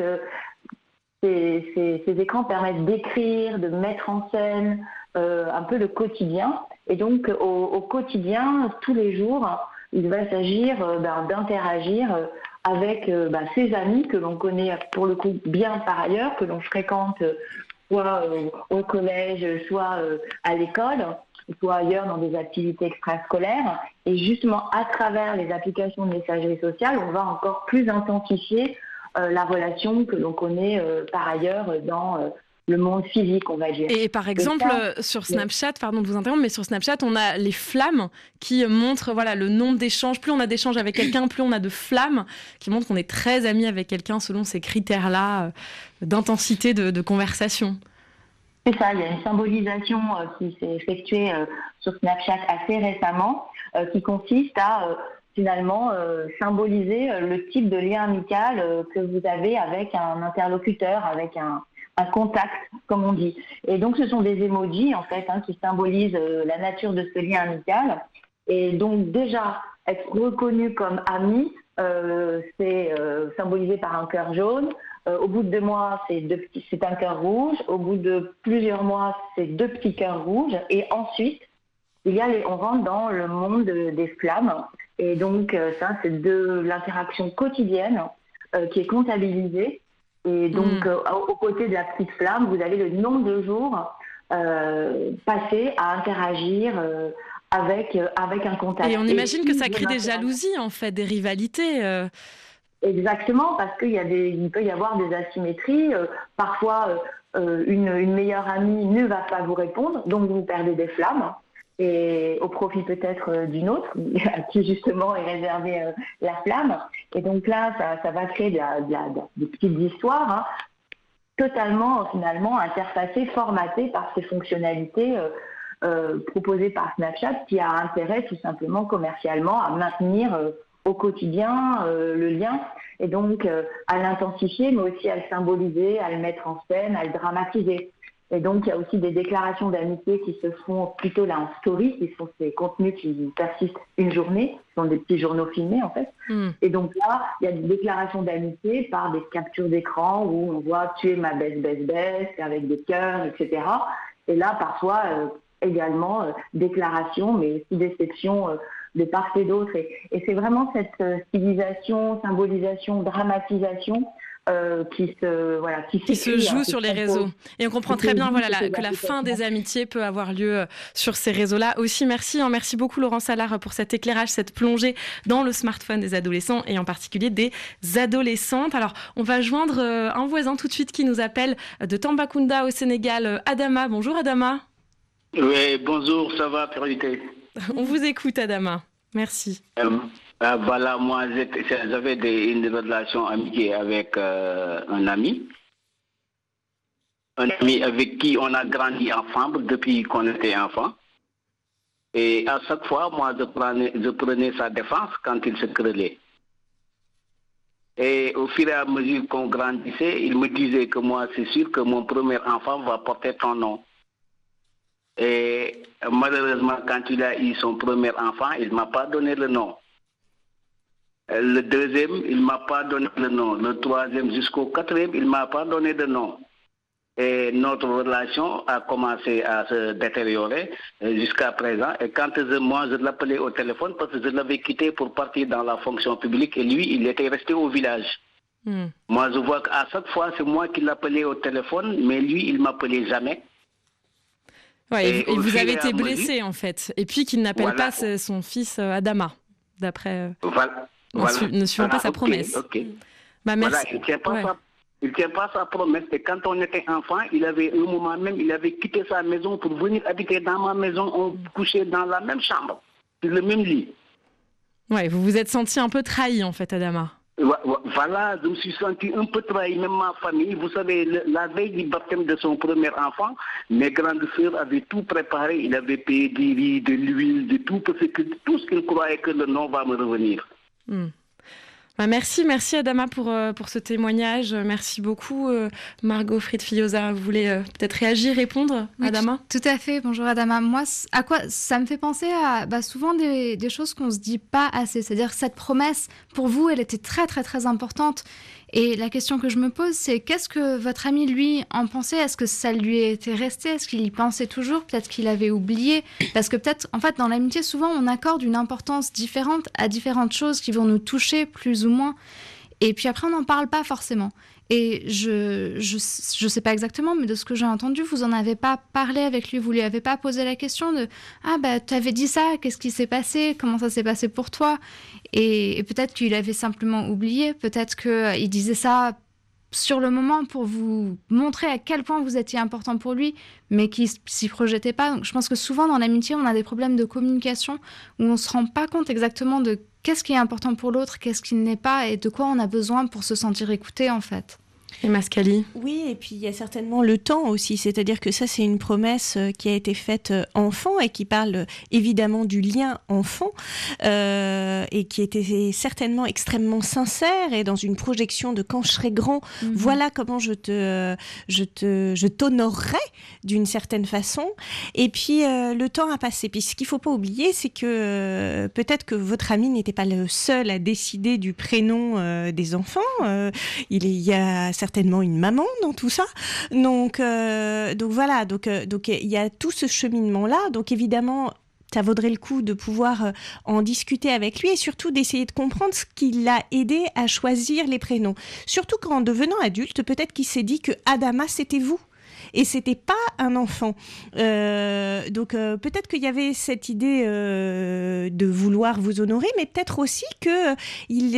ces, écrans permettent d'écrire, de mettre en scène euh, un peu le quotidien. Et donc, au, quotidien, tous les jours, il va s'agir euh, ben, d'interagir euh, avec ben, ses amis que l'on connaît pour le coup bien par ailleurs, que l'on fréquente soit au collège, soit à l'école, soit ailleurs dans des activités extrascolaires. Et justement, à travers les applications de messagerie sociale, on va encore plus intensifier la relation que l'on connaît euh, par ailleurs dans euh, le monde physique, on va dire. Et par exemple, ça, euh, sur Snapchat, pardon de vous interrompre, mais sur Snapchat, on a les flammes qui montrent voilà, le nombre d'échanges. Plus on a d'échanges avec quelqu'un, plus on a de flammes qui montrent qu'on est très amis avec quelqu'un selon ces critères-là euh, d'intensité de, de conversation. C'est ça, il y a une symbolisation euh, qui s'est effectuée euh, sur Snapchat assez récemment, euh, qui consiste à euh, finalement euh, symboliser euh, le type de lien amical euh, que vous avez avec un interlocuteur, avec un, contact, comme on dit. Et donc ce sont des emojis en fait hein, qui symbolisent la nature de ce lien amical. Et donc déjà être reconnu comme ami, c'est symbolisé par un cœur jaune. Au bout de deux mois, c'est deux un cœur rouge. Au bout de plusieurs mois, c'est deux petits cœurs rouges. Et ensuite, il y a les- on rentre dans le monde des flammes. Et donc, euh, ça, c'est de l'interaction quotidienne euh, qui est comptabilisée. Et donc, Mm. euh, au- aux côtés de la petite flamme, vous avez le nombre de jours euh, passés à interagir euh, avec, avec un contact. Et on imagine que ça crée des jalousies, en fait, des rivalités. Exactement, parce qu'il y a des, il peut y avoir des asymétries. parfois, une, une meilleure amie ne va pas vous répondre, donc vous perdez des flammes. Et au profit peut-être euh, d'une autre, [LAUGHS] à qui justement est réservée euh, la flamme. Et donc là, ça, va créer des petites histoires, hein, totalement finalement interfacées, formatées par ces fonctionnalités euh, proposées par Snapchat, qui a intérêt tout simplement commercialement à maintenir au quotidien le lien et donc à l'intensifier, mais aussi à le symboliser, à le mettre en scène, à le dramatiser. Et donc, il y a aussi des déclarations d'amitié qui se font plutôt là en story, qui sont ces contenus qui persistent une journée, ce sont des petits journaux filmés en fait. Hmm. Et donc là, il y a des déclarations d'amitié par des captures d'écran où on voit tu es ma best, best, best, avec des cœurs, etc. Et là, parfois, euh, également, euh, déclarations, mais aussi déceptions euh, de part et d'autre. Et, et c'est vraiment cette stylisation, symbolisation, dramatisation euh, qui se, voilà, qui, qui se s'écrit, hein, joue qui sur les se réseaux. Et on comprend très bien voilà, la- que la fin des amitiés peut avoir lieu euh, sur ces réseaux-là. Aussi, merci, hein, merci beaucoup Laurent Salard pour cet éclairage, cette plongée dans le smartphone des adolescents et en particulier des adolescentes. Alors, on va joindre euh, un voisin tout de suite qui nous appelle de Tambacounda au Sénégal, Adama. Bonjour Adama. Oui, bonjour, ça va, Périté [LAUGHS] On vous écoute Adama. Merci. Euh, euh, Voilà, moi, j'étais- j'avais une relation amitié avec euh, un ami. Un ami avec qui on a grandi ensemble depuis qu'on était enfant. Et à chaque fois, moi, je prenais, je prenais sa défense quand il se querellait. Et au fur et à mesure qu'on grandissait, il me disait que moi, c'est sûr que mon premier enfant va porter ton nom. Et malheureusement, quand il a eu son premier enfant, il ne m'a pas donné le nom. Euh, Le deuxième, il ne m'a pas donné le nom. Le troisième jusqu'au quatrième, il ne m'a pas donné de nom. Et notre relation a commencé à se détériorer euh, jusqu'à présent. Et quand je- moi, je l'appelais au téléphone parce que je l'avais quitté pour partir dans la fonction publique et lui, il était resté au village. Hmm. Moi, je vois qu'à chaque fois, c'est moi qui l'appelais au téléphone, mais lui, il m'appelait jamais. Ouais, et Et vous- avez été blessé en fait. Et puis qu'il n'appelle Voilà. pas son fils euh, Adama, d'après. Voilà. En voilà. su- ne suivant pas sa promesse. Bah, Voilà, il ne tient, pas Ouais. sa- il tient pas sa promesse. Et quand on était enfant, il avait un moment même, il avait quitté sa maison pour venir habiter dans ma maison. On couchait dans la même chambre, sur le même lit. Ouais, vous vous êtes senti un peu trahi en fait, Adama. Vo- vo- Voilà, je me suis senti un peu trahi, même ma famille. Vous savez, le- la veille du baptême de son premier enfant, mes grandes sœurs avaient tout préparé. Il avait payé du riz, de l'huile, de tout, parce que tout ce qu'il croyait que le nom va me revenir. Hmm. Bah, merci, merci Adama pour, euh, pour ce témoignage. Merci beaucoup, euh, Margot Fried-Fillosa. Vous voulez euh, peut-être réagir, répondre, Oui, Adama? tout, à fait. Bonjour Adama. Moi, à quoi ça me fait penser à bah, souvent des, des choses qu'on se dit pas assez. C'est-à-dire que cette promesse, pour vous, elle était très très très importante. Et la question que je me pose, c'est qu'est-ce que votre ami lui en pensait? Est-ce que ça lui était resté? Est-ce qu'il y pensait toujours? Peut-être qu'il avait oublié? Parce que peut-être, en fait, dans l'amitié, souvent, on accorde une importance différente à différentes choses qui vont nous toucher plus ou moins. Et puis après, on n'en parle pas forcément. Et je, je, je sais pas exactement, mais de ce que j'ai entendu, vous en avez pas parlé avec lui, vous lui avez pas posé la question de ah bah tu avais dit ça, qu'est-ce qui s'est passé, comment ça s'est passé pour toi, et, et peut-être qu'il avait simplement oublié, peut-être que il disait ça sur le moment pour vous montrer à quel point vous étiez important pour lui, mais qui s'y projetait pas. Donc je pense que souvent dans l'amitié, on a des problèmes de communication où on se rend pas compte exactement de qu'est-ce qui est important pour l'autre, qu'est-ce qui ne l'est pas, et de quoi on a besoin pour se sentir écouté en fait. Et Mascali Oui, et puis il y a certainement le temps aussi, c'est-à-dire que ça c'est une promesse euh, qui a été faite euh, enfant et qui parle euh, évidemment du lien enfant euh, et qui était certainement extrêmement sincère et dans une projection de quand je serai grand, Mhm. voilà comment je te, je te, je t'honorerai d'une certaine façon. Et puis euh, le temps a passé. Puis ce qu'il faut pas oublier, c'est que euh, peut-être que votre ami n'était pas le seul à décider du prénom des enfants. Il y a certainement une maman dans tout ça. Donc, euh, donc voilà. Donc, euh, donc il y a tout ce cheminement là. Donc évidemment. Ça vaudrait le coup de pouvoir euh, en discuter avec lui et surtout d'essayer de comprendre ce qui l'a aidé à choisir les prénoms. Surtout qu'en devenant adulte, peut-être qu'il s'est dit que Adama, c'était vous et c'était pas un enfant. Euh, donc euh, peut-être qu'il y avait cette idée euh, de vouloir vous honorer, mais peut-être aussi que il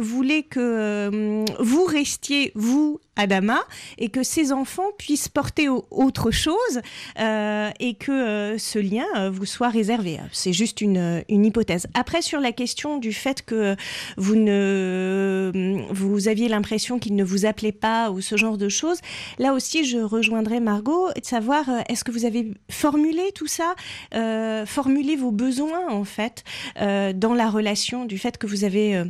voulait que vous restiez vous Adama et que ses enfants puissent porter au- autre chose et que ce lien vous soit réservé. C'est juste une, une hypothèse. Après, sur la question du fait que vous ne vous aviez l'impression qu'il ne vous appelait pas ou ce genre de choses, là aussi, je rejoindrai Margot de savoir euh, est-ce que vous avez formulé tout ça, euh, formulé vos besoins en fait euh, dans la relation du fait que vous avez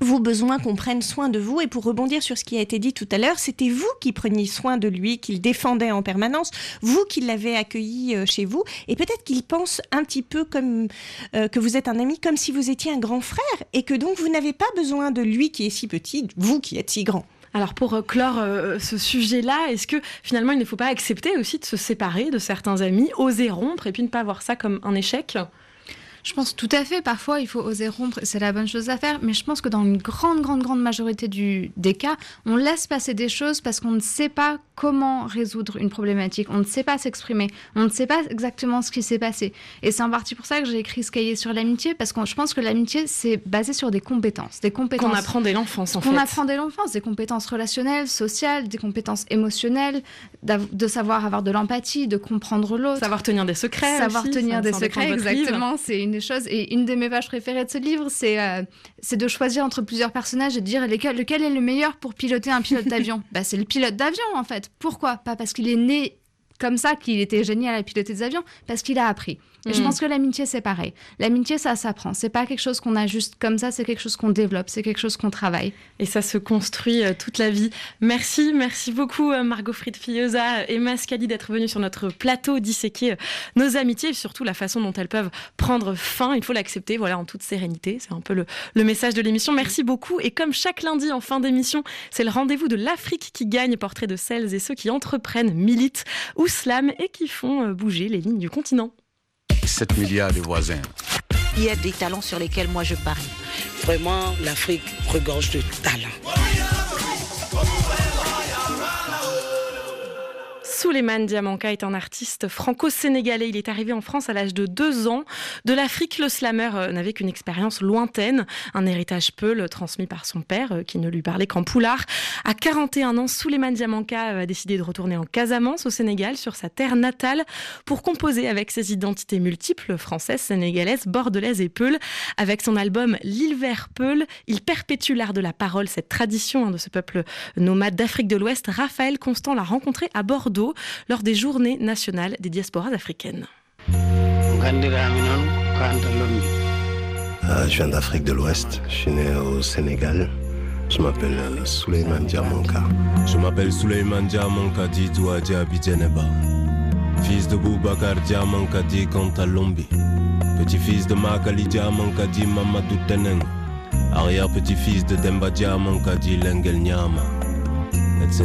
vos besoins qu'on prenne soin de vous? Et pour rebondir sur ce qui a été dit tout à l'heure, c'était vous qui preniez soin de lui, qu'il défendait en permanence, vous qui l'avez accueilli chez vous. Et peut-être qu'il pense un petit peu comme que vous êtes un ami, comme si vous étiez un grand frère, et que donc vous n'avez pas besoin de lui qui est si petit, vous qui êtes si grand. Alors pour euh, clore euh, ce sujet-là, est-ce que finalement il ne faut pas accepter aussi de se séparer de certains amis, oser rompre et puis ne pas voir ça comme un échec? Je pense tout à fait. Parfois, il faut oser rompre, c'est la bonne chose à faire. Mais je pense que dans une grande, grande, grande majorité du, des cas, on laisse passer des choses parce qu'on ne sait pas comment résoudre une problématique. On ne sait pas s'exprimer. On ne sait pas exactement ce qui s'est passé. Et c'est en partie pour ça que j'ai écrit ce cahier sur l'amitié, parce que je pense que l'amitié, c'est basé sur des compétences. Des compétences Qu'on apprend dès l'enfance en fait. qu'on apprend dès l'enfance, des compétences relationnelles, sociales, des compétences émotionnelles, de savoir avoir de l'empathie, de comprendre l'autre. Savoir tenir des secrets Savoir aussi, tenir des secrets, exactement. C'est une des choses. Et une de mes pages préférées de ce livre, c'est euh, c'est de choisir entre plusieurs personnages et de dire lequel, lequel est le meilleur pour piloter un pilote d'avion. [LAUGHS] bah, c'est le pilote d'avion, en fait. Pourquoi? Pas parce qu'il est né comme ça qu'il était génial à piloter des avions, parce qu'il a appris. Et je Mm. pense que l'amitié, c'est pareil. L'amitié, ça s'apprend. C'est pas quelque chose qu'on a juste comme ça, c'est quelque chose qu'on développe, c'est quelque chose qu'on travaille. Et ça se construit euh, toute la vie. Merci, merci beaucoup euh, Margot Fried-Filleusa et Mascali d'être venus sur notre plateau, disséquer euh, nos amitiés et surtout la façon dont elles peuvent prendre fin. Il faut l'accepter, voilà, en toute sérénité. C'est un peu le, le message de l'émission. Merci beaucoup. Et comme chaque lundi en fin d'émission, c'est le rendez-vous de l'Afrique qui gagne, portrait de celles et ceux qui entreprennent, militent ou slament et qui font euh, bouger les lignes du continent. 7 milliards de voisins. Il y a des talents sur lesquels moi je parie. Vraiment, l'Afrique regorge de talents. Souleymane Diamanka est un artiste franco-sénégalais. Il est arrivé en France à l'âge de deux ans. De l'Afrique, le slammer euh, n'avait qu'une expérience lointaine, un héritage peul transmis par son père, euh, qui ne lui parlait qu'en poulard. À 41 ans, Souleymane Diamanka a décidé de retourner en Casamance, au Sénégal, sur sa terre natale, pour composer avec ses identités multiples, françaises, sénégalaises, bordelaises et peul. Avec son album L'île vert peul, il perpétue l'art de la parole, cette tradition hein, de ce peuple nomade d'Afrique de l'Ouest. Raphaël Constant l'a rencontré à Bordeaux lors des journées nationales des diasporas africaines. Euh, je viens d'Afrique de l'Ouest. Je suis né au Sénégal. Je m'appelle euh, Souleymane Diamanka. Je m'appelle Souleymane Diamanka Didou Adjabi Djeneba. Fils de Boubacar Diamanka di Kantalombi. Petit-fils de Makali Diamanka di Mamadou Teneng. Arrière-petit-fils de Demba Diamanka di Lengel Nyama. Etc.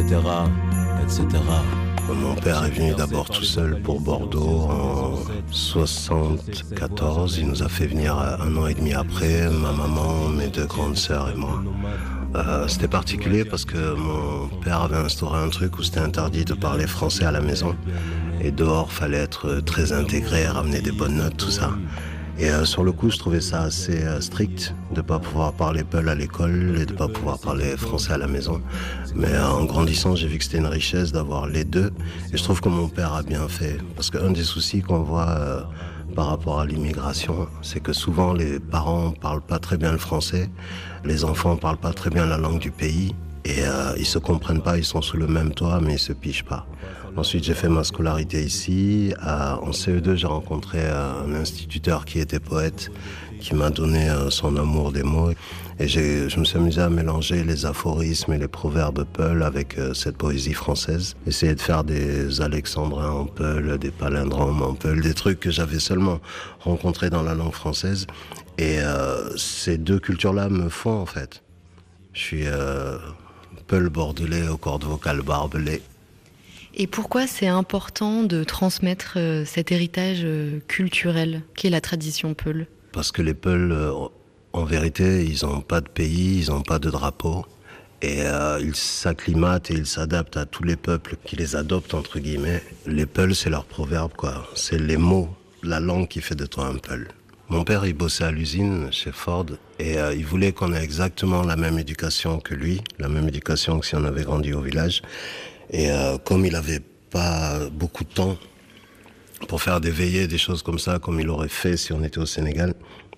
Etc. Mon père est venu d'abord tout seul pour Bordeaux en 74. Il nous a fait venir un an et demi après, ma maman, mes deux grandes sœurs et moi. Euh, c'était particulier parce que mon père avait instauré un truc où c'était interdit de parler français à la maison. Et dehors, fallait être très intégré, ramener des bonnes notes, tout ça. Et euh, sur le coup, je trouvais ça assez euh, strict de pas pouvoir parler Peul à l'école et de pas pouvoir parler français à la maison. Mais euh, en grandissant, j'ai vu que c'était une richesse d'avoir les deux. Et je trouve que mon père a bien fait. Parce qu'un des soucis qu'on voit par rapport à l'immigration, c'est que souvent les parents parlent pas très bien le français, les enfants parlent pas très bien la langue du pays. Et ils se comprennent pas, ils sont sous le même toit, mais ils se pichent pas. Ensuite, j'ai fait ma scolarité ici. En CE2, j'ai rencontré un instituteur qui était poète, qui m'a donné euh, son amour des mots. Et je me suis amusé à mélanger les aphorismes et les proverbes peul avec euh, cette poésie française. Essayer de faire des alexandrins en peul, des palindromes en peul, des trucs que j'avais seulement rencontrés dans la langue française. Et euh, ces deux cultures-là me font en fait. Je suis peul bordelais aux cordes vocales barbelées. Et pourquoi c'est important de transmettre euh, cet héritage euh, culturel qu'est la tradition Peul? Parce que les Peuls, euh, en vérité, ils n'ont pas de pays, ils n'ont pas de drapeau. Et ils s'acclimatent et ils s'adaptent à tous les peuples qui les adoptent, entre guillemets. Les Peuls, c'est leur proverbe, quoi. C'est les mots, la langue qui fait de toi un Peul. Mon père, il bossait à l'usine chez Ford et il voulait qu'on ait exactement la même éducation que lui, la même éducation que si on avait grandi au village. Et euh, comme il avait pas beaucoup de temps pour faire des veillées, des choses comme ça, comme il aurait fait si on était au Sénégal,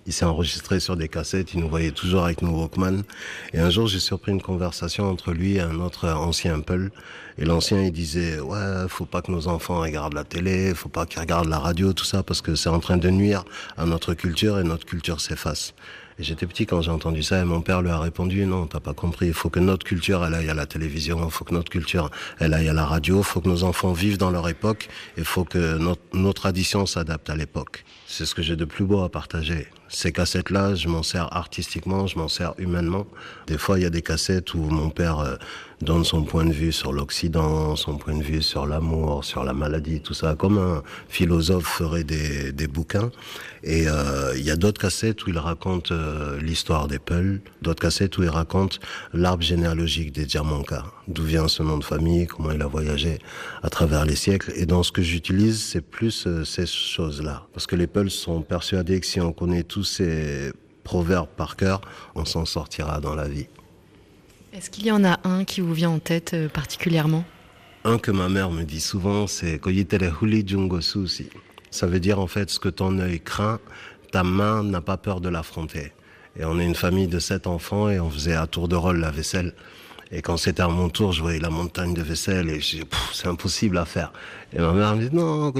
il s'est enregistré sur des cassettes, il nous voyait toujours avec nos Walkman. Et un jour, j'ai surpris une conversation entre lui et un autre ancien Peul. Et l'ancien, il disait, ouais, faut pas que nos enfants regardent la télé, faut pas qu'ils regardent la radio, tout ça, parce que c'est en train de nuire à notre culture et notre culture s'efface. Et j'étais petit quand j'ai entendu ça et mon père lui a répondu non, t'as pas compris. Il faut que notre culture elle aille à la télévision, il faut que notre culture elle aille à la radio, il faut que nos enfants vivent dans leur époque, il faut que notre, nos traditions s'adaptent à l'époque. C'est ce que j'ai de plus beau à partager. Ces cassettes-là, je m'en sers artistiquement, je m'en sers humainement. Des fois, il y a des cassettes où mon père euh, donne son point de vue sur l'Occident, son point de vue sur l'amour, sur la maladie, tout ça, comme un philosophe ferait des, bouquins. Et euh, il y a d'autres cassettes où il raconte euh, l'histoire des Peuls, d'autres cassettes où il raconte l'arbre généalogique des Diamanka, d'où vient ce nom de famille, comment il a voyagé à travers les siècles. Et dans ce que j'utilise, c'est plus euh, ces choses-là. Parce que les Peuls sont persuadés que si on connaît tous ces proverbes par cœur, on s'en sortira dans la vie. Est-ce qu'il y en a un qui vous vient en tête euh, particulièrement? Un que ma mère me dit souvent, c'est Koyitere Huli. Ça veut dire en fait ce que ton œil craint, ta main n'a pas peur de l'affronter. Et on est une famille de sept enfants et on faisait à tour de rôle la vaisselle. Et quand c'était à mon tour, je voyais la montagne de vaisselle et je dis, Pff, c'est impossible à faire. Et ma mère me dit, non,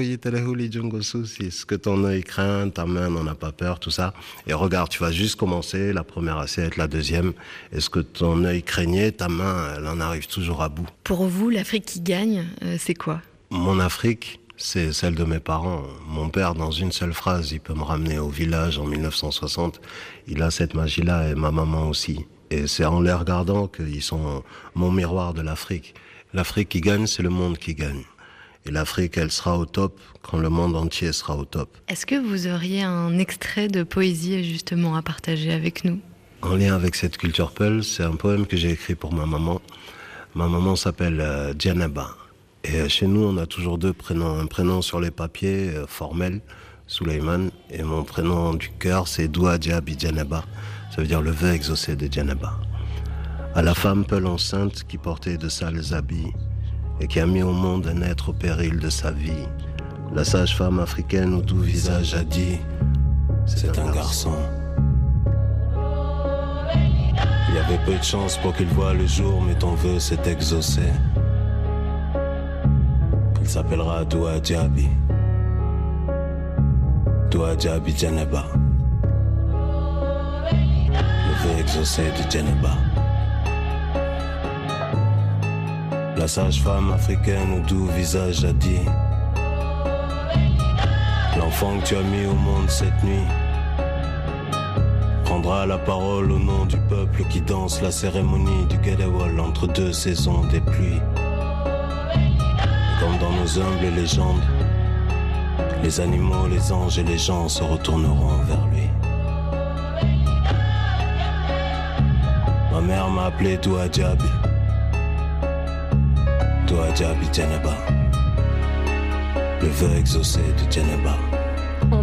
Susi, ce que ton œil craint, ta main n'en a pas peur, tout ça. Et regarde, tu vas juste commencer la première assiette, la deuxième. Et ce que ton œil craignait, ta main, elle en arrive toujours à bout. Pour vous, l'Afrique qui gagne, euh, c'est quoi? Mon Afrique, c'est celle de mes parents. Mon père, dans une seule phrase, il peut me ramener au village en 1960. Il a cette magie-là et ma maman aussi. Et c'est en les regardant qu'ils sont mon miroir de l'Afrique. L'Afrique qui gagne, c'est le monde qui gagne. Et l'Afrique, elle sera au top quand le monde entier sera au top. Est-ce que vous auriez un extrait de poésie justement à partager avec nous? En lien avec cette culture Peul, c'est un poème que j'ai écrit pour ma maman. Ma maman s'appelle euh, Djanaba. Et euh, chez nous, on a toujours deux prénoms. Un prénom sur les papiers, euh, formel, Suleiman. Et mon prénom du cœur, c'est Doua Diaby Djanaba. Ça veut dire le vœu exaucé de Djanaba. À la femme Peul enceinte qui portait de sales habits et qui a mis au monde un être au péril de sa vie. La sage-femme africaine au doux visage a dit C'est un garçon. Il y avait peu de chance pour qu'il voie le jour, mais ton vœu s'est exaucé. Il s'appellera Doua Diaby. Doua Diaby Djeneba. Vœu exaucé de. La sage-femme africaine au doux visage a dit L'enfant que tu as mis au monde cette nuit prendra la parole au nom du peuple qui danse la cérémonie du Gedewol entre deux saisons des pluies. Comme dans nos humbles légendes, les animaux, les anges et les gens se retourneront vers lui. Mère m'a appelé Doua Diaby. Doua Diaby Djeneba. Le vœu exaucé de Djeneba.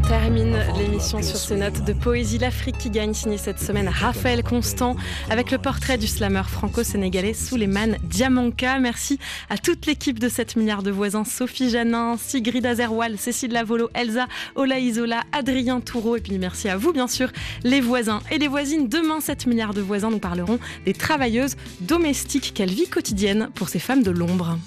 Termine l'émission sur ces notes de poésie. L'Afrique qui gagne, signé cette semaine Raphaël Constant, avec le portrait du slammer franco-sénégalais Souleymane Diamanka. Merci à toute l'équipe de 7 milliards de voisins Sophie Janin, Sigrid Azerwal, Cécile Lavolo, Elsa Ola Isola, Adrien Toureau. Et puis merci à vous, bien sûr, les voisins et les voisines. Demain, 7 milliards de voisins, nous parlerons des travailleuses domestiques. Quelle vie quotidienne pour ces femmes de l'ombre.